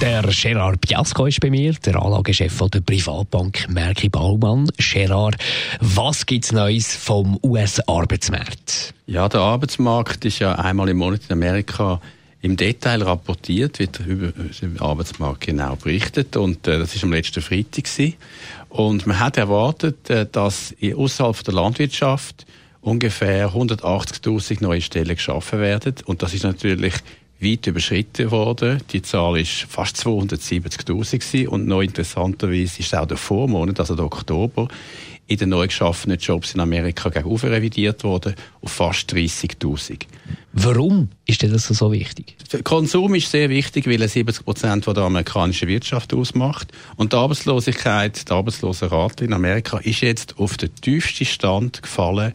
der Gerard Piasco ist bei mir, der Anlagechef der Privatbank Merki Baumann. Gerard, was gibt es Neues vom US-Arbeitsmarkt? Ja, der Arbeitsmarkt ist ja einmal im Monat in Amerika im Detail rapportiert, wird über den Arbeitsmarkt genau berichtet und äh, das ist am letzten Freitag gewesen. und man hat erwartet, äh, dass außerhalb der Landwirtschaft ungefähr 180.000 neue Stellen geschaffen werden und das ist natürlich weit überschritten worden. Die Zahl ist fast 270.000 und noch interessanterweise ist auch der Vormonat, also der Oktober, in den neu geschaffenen Jobs in Amerika gegenüber revidiert worden auf fast 30.000. Warum ist das so wichtig? Der Konsum ist sehr wichtig, weil er 70 Prozent der amerikanischen Wirtschaft ausmacht. Und die Arbeitslosigkeit, die Arbeitslosenrate in Amerika ist jetzt auf den tiefsten Stand gefallen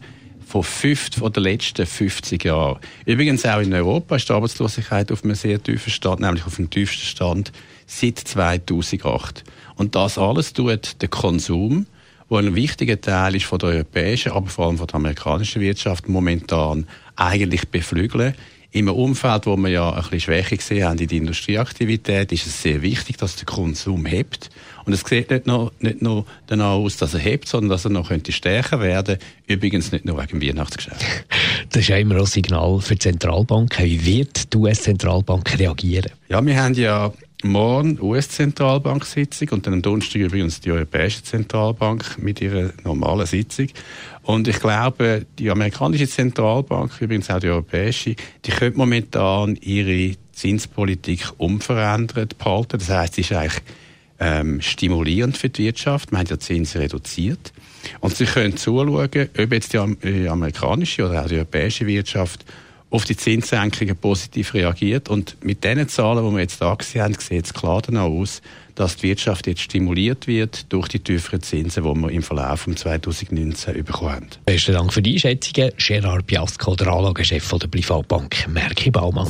von, fünf, von den letzten 50 Jahren. Übrigens auch in Europa ist die Arbeitslosigkeit auf einem sehr tiefen Stand, nämlich auf dem tiefsten Stand seit 2008. Und das alles tut der Konsum, wo ein wichtiger Teil ist von der europäischen, aber vor allem von der amerikanischen Wirtschaft momentan eigentlich beflügeln. Im Umfeld, wo wir ja ein bisschen Schwäche gesehen haben in der Industrieaktivität, ist es sehr wichtig, dass der Konsum hebt. Und es sieht nicht nur, nicht nur danach aus, dass er hebt, sondern dass er noch könnte stärker werden Übrigens nicht nur wegen dem Weihnachtsgeschäft. Das ist ja immer ein Signal für die Zentralbanken. Wie wird die US-Zentralbank reagieren? Ja, wir haben ja morgen US-Zentralbank-Sitzung und dann am Donnerstag übrigens die Europäische Zentralbank mit ihrer normalen Sitzung. Und ich glaube, die amerikanische Zentralbank, übrigens auch die europäische, die könnte momentan ihre Zinspolitik unverändert behalten. Das heißt, sie ist eigentlich ähm, stimulierend für die Wirtschaft. Man hat ja Zinsen reduziert. Und sie können zuschauen, ob jetzt die amerikanische oder auch die europäische Wirtschaft auf die Zinssenkungen positiv reagiert. Und mit den Zahlen, die wir jetzt da gesehen haben, sieht es klar danach aus, dass die Wirtschaft jetzt stimuliert wird durch die tieferen Zinsen, die wir im Verlauf von 2019 bekommen haben. Besten Dank für die Einschätzungen. Gerard Piasco, der Anlagechef der Privatbank Merki Baumann.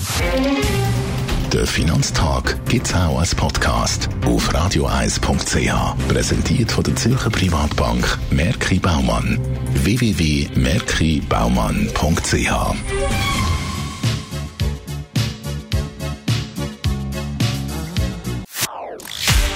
Der Finanztag gibt es auch als Podcast auf radioeis.ch. Präsentiert von der Zürcher Privatbank Merki Baumann. www.merkibaumann.ch